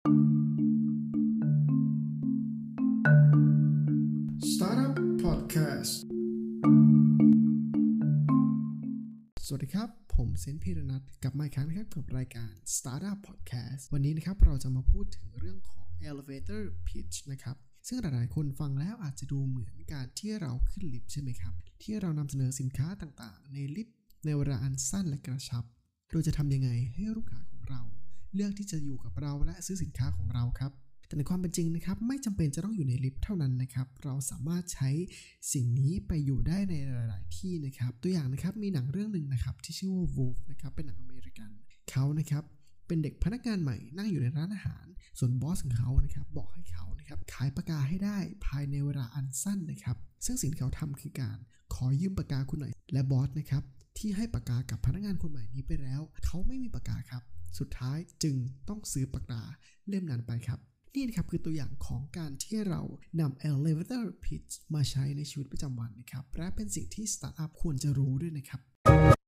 Startup Podcast สวัสดีครับ ผมเซนพีรนัทกลับมาอีกครั้งนะครับกับรายการ Startup Podcast วันนี้นะครับเราจะมาพูดถึงเรื่องของ Elevator Pitch นะครับซึ่งหลายๆ คนฟังแล้วอาจจะดูเหมือนการที่เราขึ้นลิฟต์ใช่ไหมครับ ที่เรานำเสนอสินค้าต่างๆ ในลิฟต์ในเวลาอันสั้นและกระชับ เราจะทำยังไงให้ลูกค้า เลือกที่จะอยู่กับเราและซื้อสินค้าของเราครับ แต่ในความเป็นจริงนะครับ ไม่จำเป็นจะต้องอยู่ในลิฟต์เท่านั้นนะครับ เราสามารถใช้สิ่งนี้ไปอยู่ได้ในหลาย ๆ ที่นะครับ ตัวอย่างนะครับมีหนังเรื่องหนึ่งนะครับที่ชื่อว่า Wolf นะครับเป็นหนังอเมริกันเขานะครับเป็นเด็กพนักงานใหม่นั่งอยู่ในร้านอาหาร ส่วนบอสของเขานะครับบอกให้เขานะครับขายปากกาให้ได้ภายในเวลาอันสั้นนะครับ ซึ่งสิ่งที่เขาทำคือการขอยืมปากกาคุณหน่อย และบอสนะครับ ที่ให้ปากกากับพนักงานคนใหม่นี้ไปแล้ว เขาไม่มีปากกาครับ สุดท้ายจึงต้องซื้อปากกาเล่มนั้นไปครับนี่นะครับคือตัวอย่างของการที่เรานำ elevator pitch มาใช้ในชีวิตประจำวันนะครับ และเป็นสิ่งที่สตาร์ทอัพควรจะรู้ด้วยนะครับ